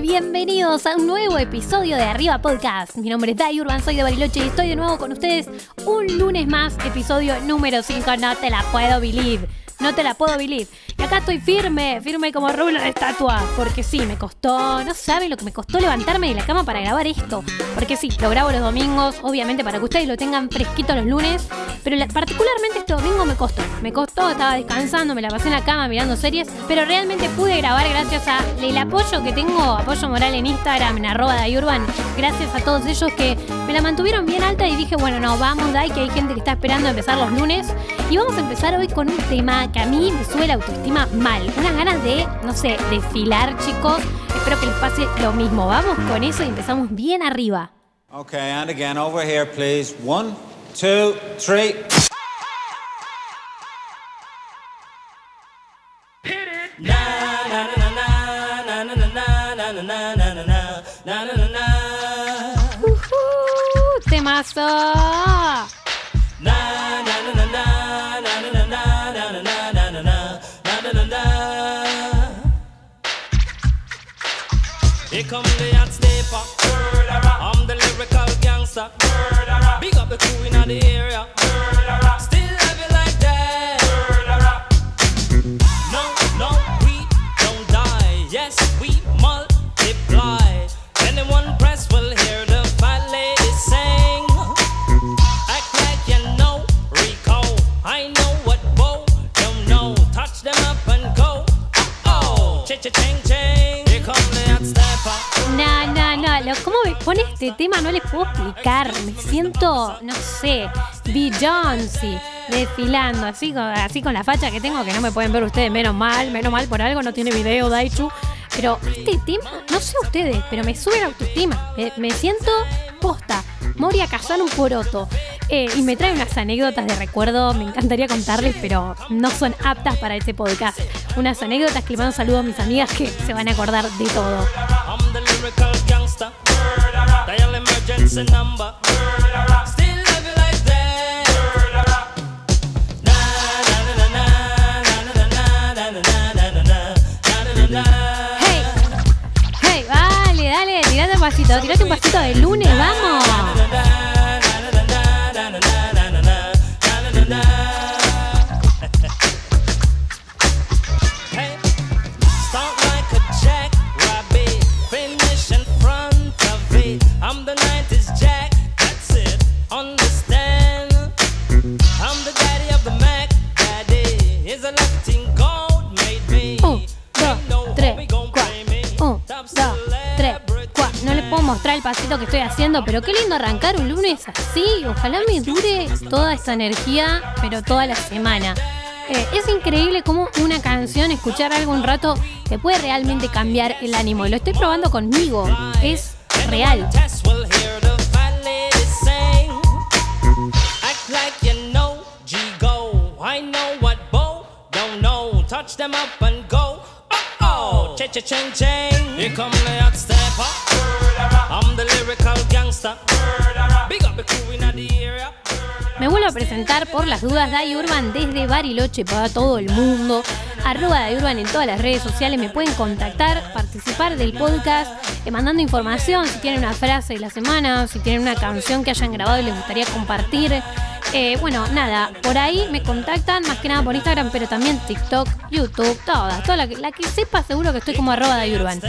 bienvenidos a un nuevo episodio de Arriba Podcast. Mi nombre es Dai Urban, soy de Bariloche y estoy de nuevo con ustedes un lunes más, episodio número 5, no te la puedo believe. No te la puedo believe. Acá estoy firme, firme como rublo de estatua. Porque sí, me costó, no saben lo que me costó levantarme de la cama para grabar esto. Porque sí, lo grabo los domingos, obviamente para que ustedes lo tengan fresquito los lunes. Pero la- particularmente este domingo me costó. Me costó, estaba descansando, me la pasé en la cama mirando series. Pero realmente pude grabar gracias a el apoyo que tengo, apoyo moral en Instagram, en arroba Dayurban. Gracias a todos ellos que me la mantuvieron bien alta y dije, bueno, no, vamos, Day, que hay gente que está esperando empezar los lunes. Y vamos a empezar hoy con un tema que a mí me sube la autoestima mal. Unas ganas de, no sé, desfilar, chicos. Espero que les pase lo mismo. Vamos con eso y empezamos bien arriba. Okay, and again, over here, please. One, two, three. Uh, temazo. Come the hot stepper. I'm the lyrical gangster. Big up the crew in the area. Pone este tema? No les puedo explicar. Me siento, no sé, Beyoncé desfilando, así con, así con la facha que tengo, que no me pueden ver ustedes. Menos mal, menos mal por algo, no tiene video, Daichu. Pero este tema, no sé ustedes, pero me sube la autoestima. Me, me siento posta. Moria cazar un poroto. Eh, y me trae unas anécdotas de recuerdo, me encantaría contarles, pero no son aptas para este podcast. Unas anécdotas que le mando saludos a mis amigas que se van a acordar de todo. Number. ¡Hey! ¡Hey! Dale, tirate un pasito, tirate un pasito de lunes, vamos. Que estoy haciendo, pero qué lindo arrancar un lunes así. Ojalá me dure toda esta energía, pero toda la semana. Eh, es increíble cómo una canción, escuchar algo un rato, te puede realmente cambiar el ánimo. Lo estoy probando conmigo. Es real. Touch them up and go. Oh, cha cha ching ching. Here come the hot Me vuelvo a presentar por las dudas Dai Urban desde Bariloche para todo el mundo. Arroba Dai Urban en todas las redes sociales. Me pueden contactar, participar del podcast, eh, mandando información. Si tienen una frase de la semana, si tienen una canción que hayan grabado y les gustaría compartir. Eh, bueno, nada, por ahí me contactan, más que nada por Instagram, pero también TikTok, YouTube, todas. Toda la que, la que sepa, seguro que estoy como arroba Dai Urban.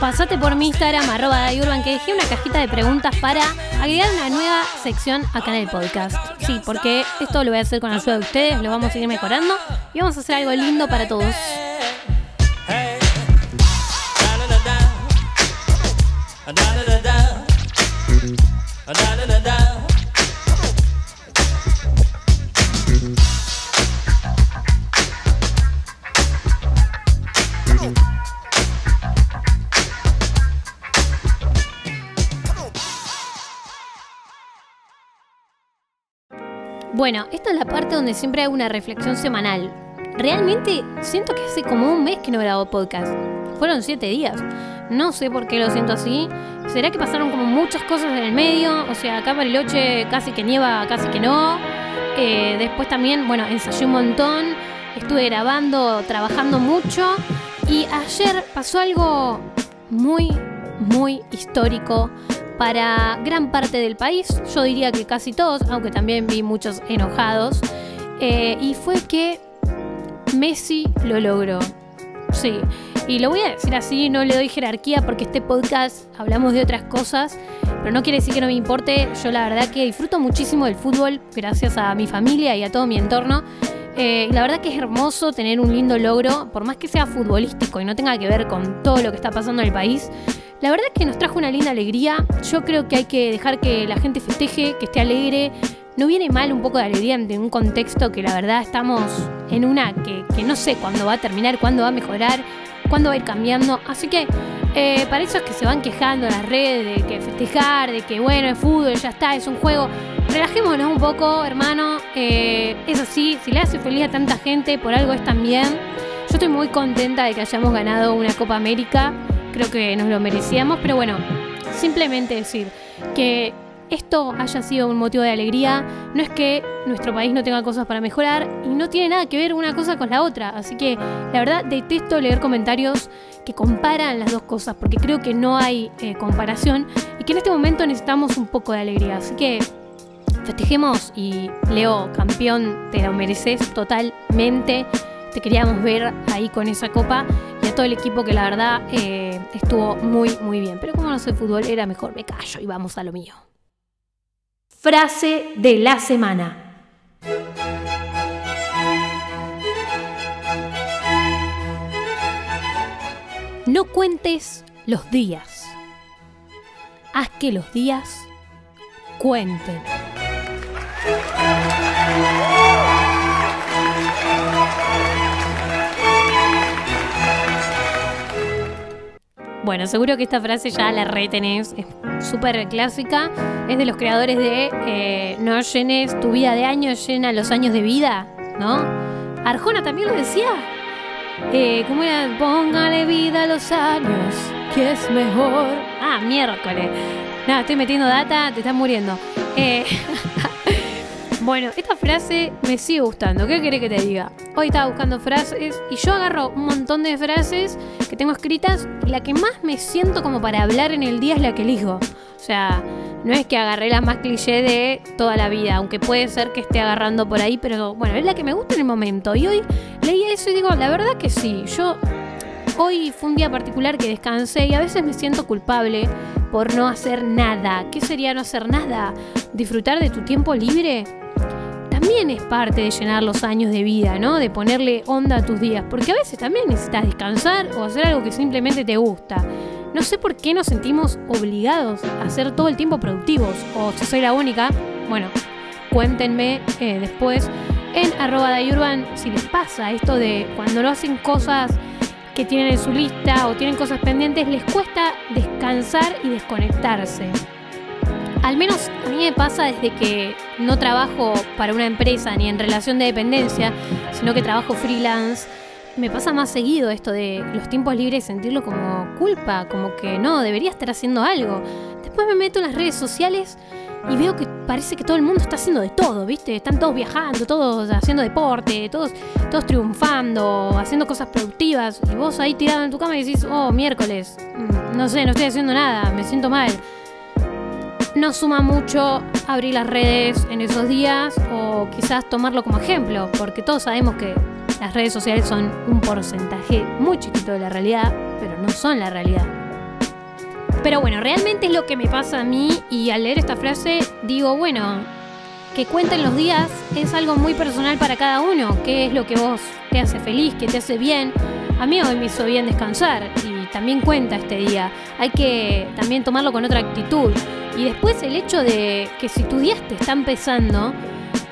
Pasate por mi Instagram, arroba Dayurban, que dejé una cajita de preguntas para agregar una nueva sección acá en el podcast. Sí, porque esto lo voy a hacer con la ayuda de ustedes, lo vamos a ir mejorando y vamos a hacer algo lindo para todos. Bueno, esta es la parte donde siempre hago una reflexión semanal. Realmente siento que hace como un mes que no grabo podcast. Fueron siete días. No sé por qué lo siento así. ¿Será que pasaron como muchas cosas en el medio? O sea, acá Bariloche casi que nieva, casi que no. Eh, después también, bueno, ensayé un montón. Estuve grabando, trabajando mucho. Y ayer pasó algo muy, muy histórico para gran parte del país. Yo diría que casi todos, aunque también vi muchos enojados. Eh, y fue que Messi lo logró. Sí. Y lo voy a decir así, no le doy jerarquía porque este podcast hablamos de otras cosas, pero no quiere decir que no me importe. Yo la verdad que disfruto muchísimo del fútbol gracias a mi familia y a todo mi entorno. Eh, la verdad que es hermoso tener un lindo logro, por más que sea futbolístico y no tenga que ver con todo lo que está pasando en el país. La verdad que nos trajo una linda alegría. Yo creo que hay que dejar que la gente festeje, que esté alegre. No viene mal un poco de alegría en un contexto que la verdad estamos en una que, que no sé cuándo va a terminar, cuándo va a mejorar cuándo va a ir cambiando. Así que eh, para esos que se van quejando en las redes de que festejar, de que bueno, es fútbol, ya está, es un juego, relajémonos un poco, hermano. Eh, es así, si le hace feliz a tanta gente, por algo es también. Yo estoy muy contenta de que hayamos ganado una Copa América, creo que nos lo merecíamos, pero bueno, simplemente decir que esto haya sido un motivo de alegría. No es que nuestro país no tenga cosas para mejorar y no tiene nada que ver una cosa con la otra. Así que la verdad detesto leer comentarios que comparan las dos cosas porque creo que no hay eh, comparación y que en este momento necesitamos un poco de alegría. Así que festejemos y Leo, campeón, te lo mereces totalmente. Te queríamos ver ahí con esa copa el equipo que la verdad eh, estuvo muy, muy bien. Pero como no soy fútbol, era mejor me callo y vamos a lo mío. Frase de la semana. No cuentes los días. Haz que los días cuenten. Bueno, seguro que esta frase ya la retenés, es súper clásica, es de los creadores de eh, No llenes tu vida de años, llena los años de vida, ¿no? Arjona también lo decía. Eh, ¿Cómo era? Póngale vida a los años, que es mejor. Ah, miércoles. Nada, estoy metiendo data, te estás muriendo. Eh, Bueno, esta frase me sigue gustando. ¿Qué querés que te diga? Hoy estaba buscando frases y yo agarro un montón de frases que tengo escritas la que más me siento como para hablar en el día es la que elijo. O sea, no es que agarré la más cliché de toda la vida, aunque puede ser que esté agarrando por ahí, pero bueno, es la que me gusta en el momento. Y hoy leí eso y digo, la verdad que sí, yo hoy fue un día particular que descansé y a veces me siento culpable por no hacer nada. ¿Qué sería no hacer nada? ¿Disfrutar de tu tiempo libre? También es parte de llenar los años de vida, ¿no? De ponerle onda a tus días, porque a veces también necesitas descansar o hacer algo que simplemente te gusta. No sé por qué nos sentimos obligados a ser todo el tiempo productivos, o si soy la única, bueno, cuéntenme eh, después en arroba Urban si les pasa esto de cuando no hacen cosas que tienen en su lista o tienen cosas pendientes, les cuesta descansar y desconectarse. Al menos a mí me pasa desde que no trabajo para una empresa ni en relación de dependencia, sino que trabajo freelance. Me pasa más seguido esto de los tiempos libres sentirlo como culpa, como que no, debería estar haciendo algo. Después me meto en las redes sociales y veo que parece que todo el mundo está haciendo de todo, ¿viste? Están todos viajando, todos haciendo deporte, todos, todos triunfando, haciendo cosas productivas. Y vos ahí tirado en tu cama y decís, oh, miércoles, mm, no sé, no estoy haciendo nada, me siento mal no suma mucho abrir las redes en esos días o quizás tomarlo como ejemplo, porque todos sabemos que las redes sociales son un porcentaje muy chiquito de la realidad, pero no son la realidad. Pero bueno, realmente es lo que me pasa a mí y al leer esta frase digo, bueno, que cuenten los días es algo muy personal para cada uno, qué es lo que vos te hace feliz, que te hace bien. A mí hoy me hizo bien descansar y también cuenta este día. Hay que también tomarlo con otra actitud. Y después el hecho de que si tu día te está empezando,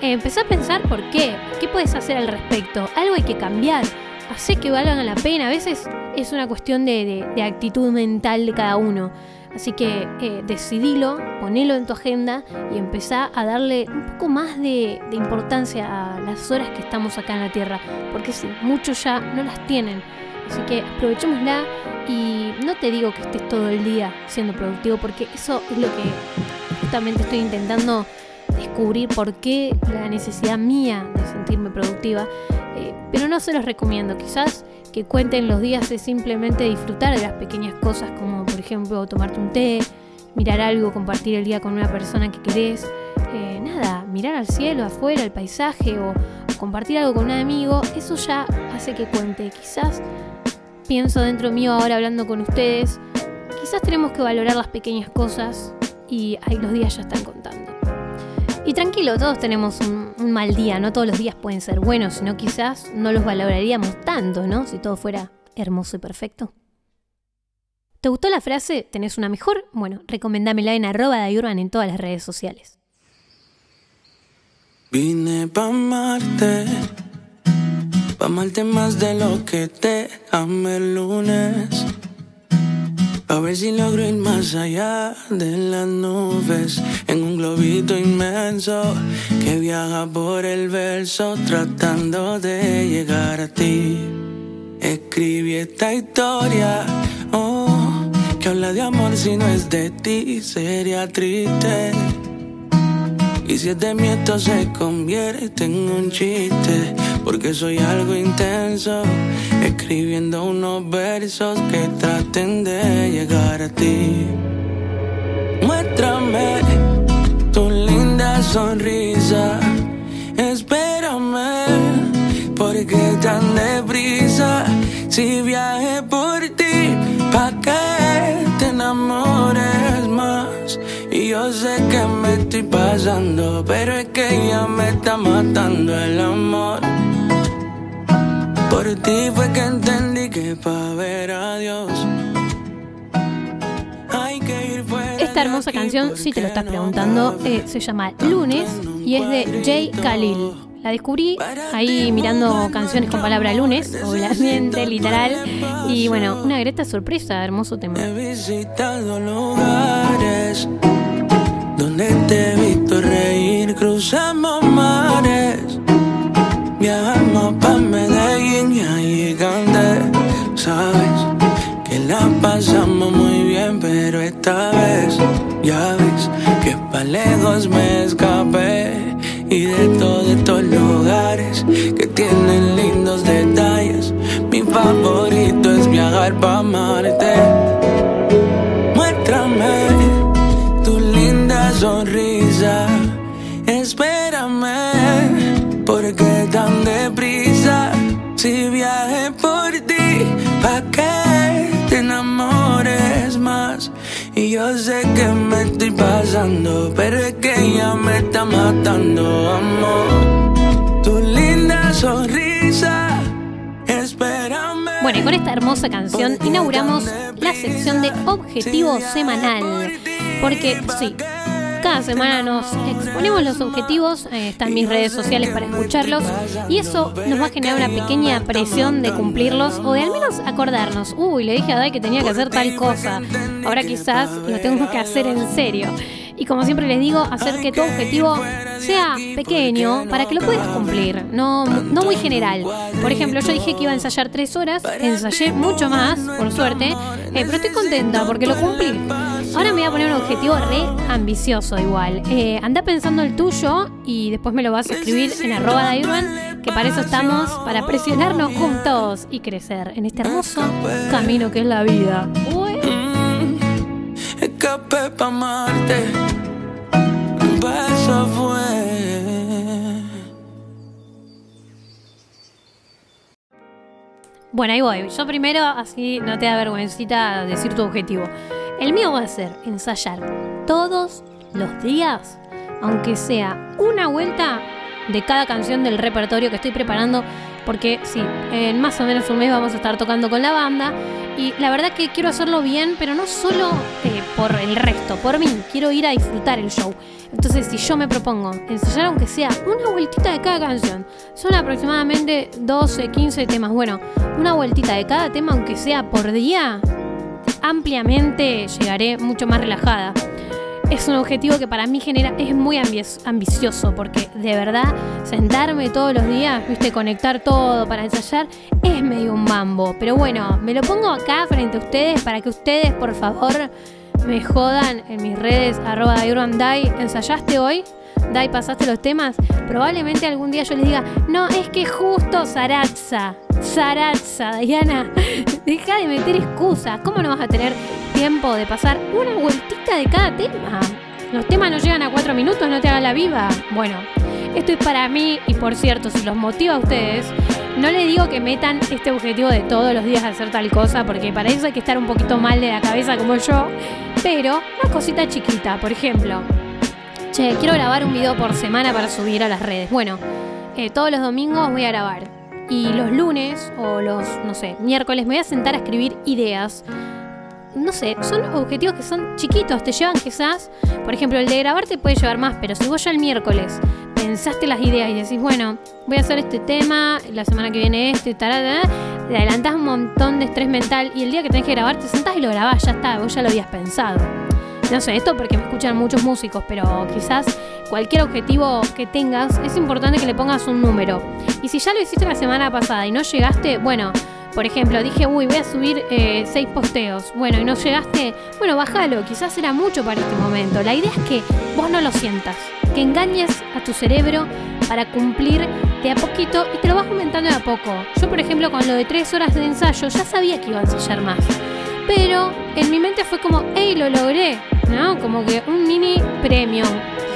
eh, empezá a pensar por qué, qué puedes hacer al respecto. Algo hay que cambiar. Hace que valgan la pena. A veces es una cuestión de, de actitud mental de cada uno. Así que eh, decidilo, ponelo en tu agenda y empezá a darle un poco más de, importancia a las horas que estamos acá en la Tierra. Porque sí, muchos ya no las tienen. Así que aprovechémosla y no te digo que estés todo el día siendo productivo porque eso es lo que justamente estoy intentando descubrir por qué la necesidad mía de sentirme productiva. Eh, pero no se los recomiendo. Quizás que cuenten los días es simplemente disfrutar de las pequeñas cosas como por ejemplo tomarte un té, mirar algo, compartir el día con una persona que querés. Eh, nada, mirar al cielo, afuera, el paisaje o, o compartir algo con un amigo, eso ya hace que cuente. Quizás pienso dentro mío ahora hablando con ustedes, quizás tenemos que valorar las pequeñas cosas y ahí los días ya están contando. Y tranquilo, todos tenemos un, mal día, no todos los días pueden ser buenos, sino quizás no los valoraríamos tanto, ¿no? Si todo fuera hermoso y perfecto. ¿Te gustó la frase? ¿Tenés una mejor? Bueno, recomendámela en arroba Dayurban en todas las redes sociales. Vine pa' amarte, pa' amarte más de lo que te amé el lunes. A ver si logro ir más allá de las nubes en un globito inmenso que viaja por el verso tratando de llegar a ti. Escribí esta historia, oh, que habla de amor si no es de ti, sería triste. Y si es de se convierte en un chiste Porque soy algo intenso Escribiendo unos versos que traten de llegar a ti Muéstrame tu linda sonrisa Espérame Porque tan deprisa Si viaje por ti Pa' que te enamores más y yo sé que me estoy pasando, pero es que ya me está matando el amor. Por ti fue que entendí que para ver a Dios hay que ir fuera. Esta hermosa canción, si te lo estás preguntando, eh, se llama Lunes y es de Jay Khalil. La descubrí ahí mirando canciones con palabra lunes, obviamente, literal. Y bueno, una greta sorpresa, hermoso tema. He visitado lugares donde te Sabes que la pasamos muy bien, pero esta vez ya ves que pa' lejos me escapé y de todos estos lugares que tienen lindos detalles, mi favorito es viajar pa' Marte. Muéstrame tu linda sonrisa. Espérame, porque tan deprisa. Si viaje yo sé que me estoy pasando, pero es que ya me está matando, amor. Tu linda sonrisa. Espérame. Bueno, y con esta hermosa canción inauguramos la sección de objetivo semanal. Porque sí, cada semana nos exponemos los objetivos, eh, están mis redes sociales para escucharlos y eso nos va a generar una pequeña presión de cumplirlos o de al menos acordarnos, uy, le dije a Dai que tenía que hacer tal cosa, ahora quizás lo tengo que hacer en serio. Y como siempre les digo, hacer que tu objetivo sea pequeño para que lo puedas cumplir, no, no muy general. Por ejemplo, yo dije que iba a ensayar tres horas, ensayé mucho más, por suerte, eh, pero estoy contenta porque lo cumplí. Ahora me voy a poner un objetivo re ambicioso igual. Eh, anda pensando el tuyo y después me lo vas a escribir en arroba Dairuan, que para eso estamos, para presionarnos juntos y crecer en este hermoso camino que es la vida. Escapé pa' amarte. Un beso fue. Bueno, ahí voy. Yo primero, así no te da vergüencita decir tu objetivo. El mío va a ser ensayar todos los días, aunque sea una vuelta de cada canción del repertorio que estoy preparando, porque sí, en más o menos un mes vamos a estar tocando con la banda y la verdad que quiero hacerlo bien, pero no solo eh, por el resto, por mí, quiero ir a disfrutar el show. Entonces, si yo me propongo ensayar aunque sea una vueltita de cada canción, son aproximadamente 12, 15 temas. Bueno, una vueltita de cada tema, aunque sea por día, ampliamente llegaré mucho más relajada. Es un objetivo que para mí genera, es muy ambi- ambicioso, porque de verdad sentarme todos los días, viste, conectar todo para ensayar, es medio un mambo. Pero bueno, me lo pongo acá frente a ustedes para que ustedes, por favor, me jodan en mis redes, arroba Dai, ¿ensayaste hoy? Dai, ¿pasaste los temas? Probablemente algún día yo les diga, no, es que justo Saratza, Saratza, Diana, deja de meter excusas. ¿Cómo no vas a tener tiempo de pasar una vueltita de cada tema? Los temas no llegan a cuatro minutos, no te hagan la viva. Bueno, esto es para mí y por cierto, si los motiva a ustedes, no les digo que metan este objetivo de todos los días hacer tal cosa, porque para eso hay que estar un poquito mal de la cabeza como yo, pero una cosita chiquita, por ejemplo, che, quiero grabar un video por semana para subir a las redes. Bueno, eh, todos los domingos voy a grabar y los lunes o los, no sé, miércoles me voy a sentar a escribir ideas. No sé, son objetivos que son chiquitos, te llevan quizás, por ejemplo, el de grabar te puede llevar más, pero si vos ya el miércoles pensaste las ideas y decís, bueno, voy a hacer este tema, la semana que viene este, tarada, le adelantás un montón de estrés mental y el día que tenés que grabar te sentás y lo grabás, ya está, vos ya lo habías pensado. No sé, esto porque me escuchan muchos músicos, pero quizás cualquier objetivo que tengas es importante que le pongas un número. Y si ya lo hiciste la semana pasada y no llegaste, bueno, por ejemplo, dije, uy, voy a subir eh, seis posteos. Bueno, y no llegaste, bueno, bájalo, quizás era mucho para este momento. La idea es que vos no lo sientas, que engañes a tu cerebro para cumplir de a poquito y te lo vas aumentando de a poco. Yo, por ejemplo, con lo de tres horas de ensayo, ya sabía que iba a ensayar más. Pero en mi mente fue como, hey, lo logré, ¿no? Como que un mini premio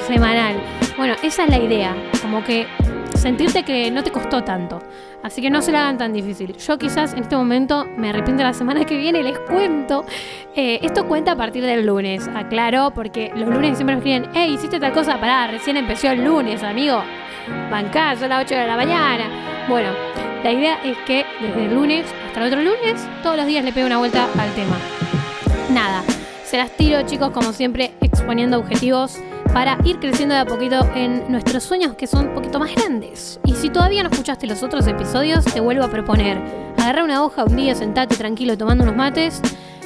semanal. Bueno, esa es la idea, como que sentirte que no te costó tanto. Así que no se la hagan tan difícil. Yo quizás en este momento me arrepiento la semana que viene, les cuento. Eh, esto cuenta a partir del lunes, aclaro, porque los lunes siempre me escriben, hey, hiciste tal cosa, pará, recién empezó el lunes, amigo. Bancá, son las 8 de la mañana. Bueno, la idea es que desde el lunes hasta el otro lunes, todos los días le pego una vuelta al tema. Nada, se las tiro chicos como siempre exponiendo objetivos para ir creciendo de a poquito en nuestros sueños que son un poquito más grandes. Y si todavía no escuchaste los otros episodios, te vuelvo a proponer. Agarra una hoja un día, sentate tranquilo tomando unos mates,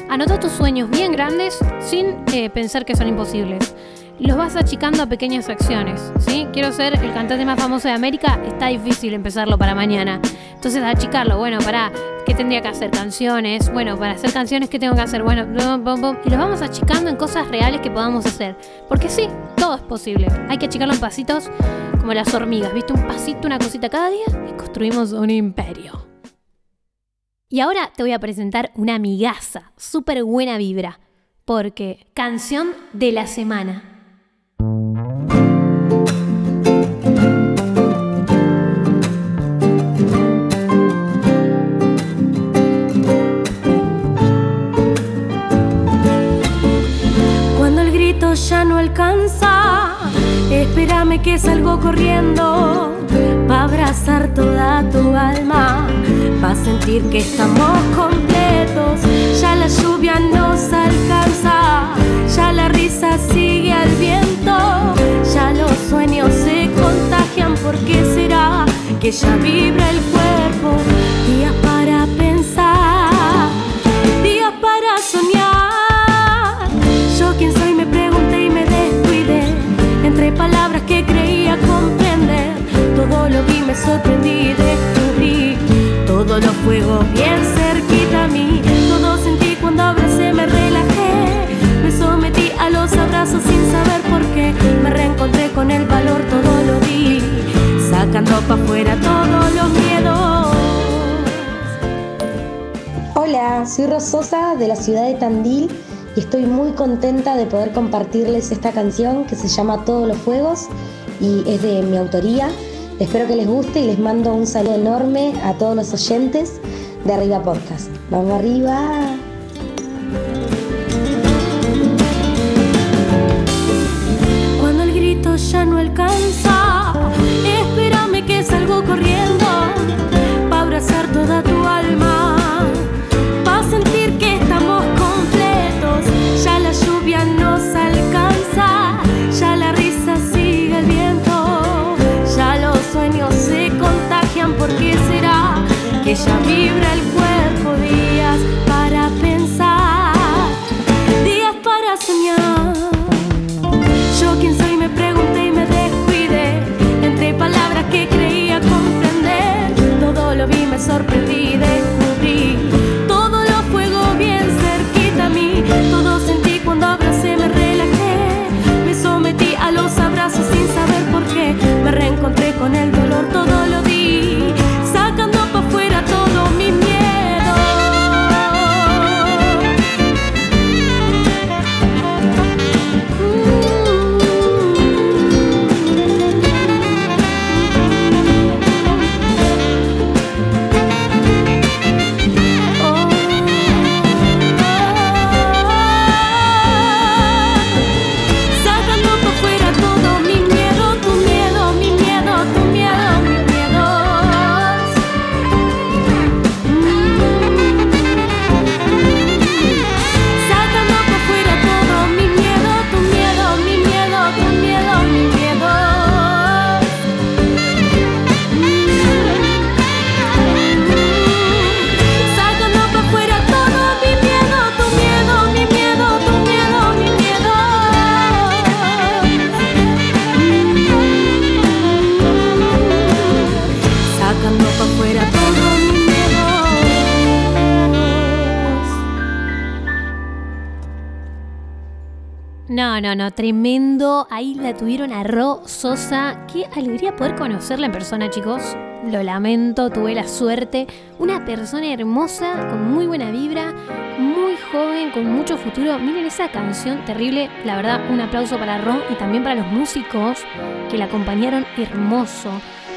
anota tus sueños bien grandes sin eh, pensar que son imposibles. Los vas achicando a pequeñas acciones, ¿sí? Quiero ser el cantante más famoso de América, está difícil empezarlo para mañana. Entonces, achicarlo, bueno, para ¿qué tendría que hacer? Canciones, bueno, para hacer canciones, ¿qué tengo que hacer? Bueno, bum, bum, bum. y los vamos achicando en cosas reales que podamos hacer. Porque sí, todo es posible. Hay que achicarlo en pasitos como las hormigas, ¿viste? Un pasito, una cosita cada día y construimos un imperio. Y ahora te voy a presentar una amigaza, súper buena vibra, porque canción de la semana. Salgo corriendo para abrazar toda tu alma, para sentir que estamos completos. Ya la lluvia nos alcanza, ya la risa sigue al viento, ya los sueños se contagian. ¿Por qué será que ya vibra el cuerpo? Días sorprendí, descubrí Todos los fuegos bien cerquita a mí. Todo sentí cuando abracé, me relajé Me sometí a los abrazos sin saber por qué. Me reencontré con el valor, todo lo vi Sacando pa' afuera todos los miedos. Hola, soy Rososa de la ciudad de Tandil y estoy muy contenta de poder compartirles esta canción que se llama Todos los Fuegos y es de mi autoría. Espero que les guste y les mando un saludo enorme a todos los oyentes de Arriba Podcast. ¡Vamos arriba! Cuando el grito ya no alcanza, espérame que salgo corriendo para abrazar toda tu alma, No, no, tremendo. Ahí la tuvieron a Ro Sosa. Qué alegría poder conocerla en persona, chicos. Lo lamento, tuve la suerte. Una persona hermosa, con muy buena vibra, muy joven, con mucho futuro. Miren esa canción terrible. La verdad, un aplauso para Ro y también para los músicos que la acompañaron hermoso.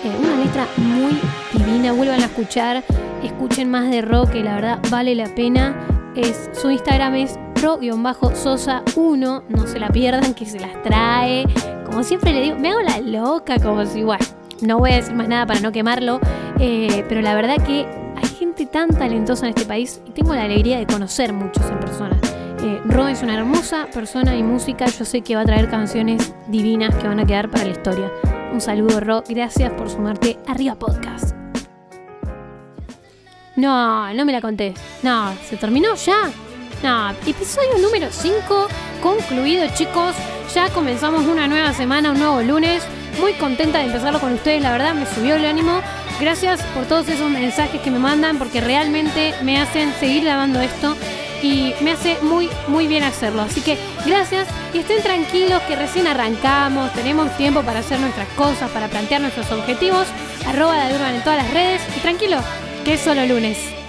Eh, una letra muy divina. Vuelvan a escuchar. Escuchen más de Ro, que la verdad vale la pena. Es, su Instagram es pro-sosa1. No se la pierdan, que se las trae. Como siempre le digo, me hago la loca, como si, bueno, no voy a decir más nada para no quemarlo. eh, pero la verdad que hay gente tan talentosa en este país y tengo la alegría de conocer muchos en persona. Eh, Ro es una hermosa persona y música. Yo sé que va a traer canciones divinas que van a quedar para la historia. Un saludo, Ro. Gracias por sumarte Arriba Podcast. No, no me la conté. No, ¿se terminó ya? No, episodio número 5 concluido, chicos. Ya comenzamos una nueva semana, un nuevo lunes. Muy contenta de empezarlo con ustedes, la verdad me subió el ánimo. Gracias por todos esos mensajes que me mandan porque realmente me hacen seguir grabando esto y me hace muy, muy bien hacerlo. Así que gracias y estén tranquilos que recién arrancamos, tenemos tiempo para hacer nuestras cosas, para plantear nuestros objetivos. Arroba de Urban en todas las redes y tranquilo, que es solo lunes.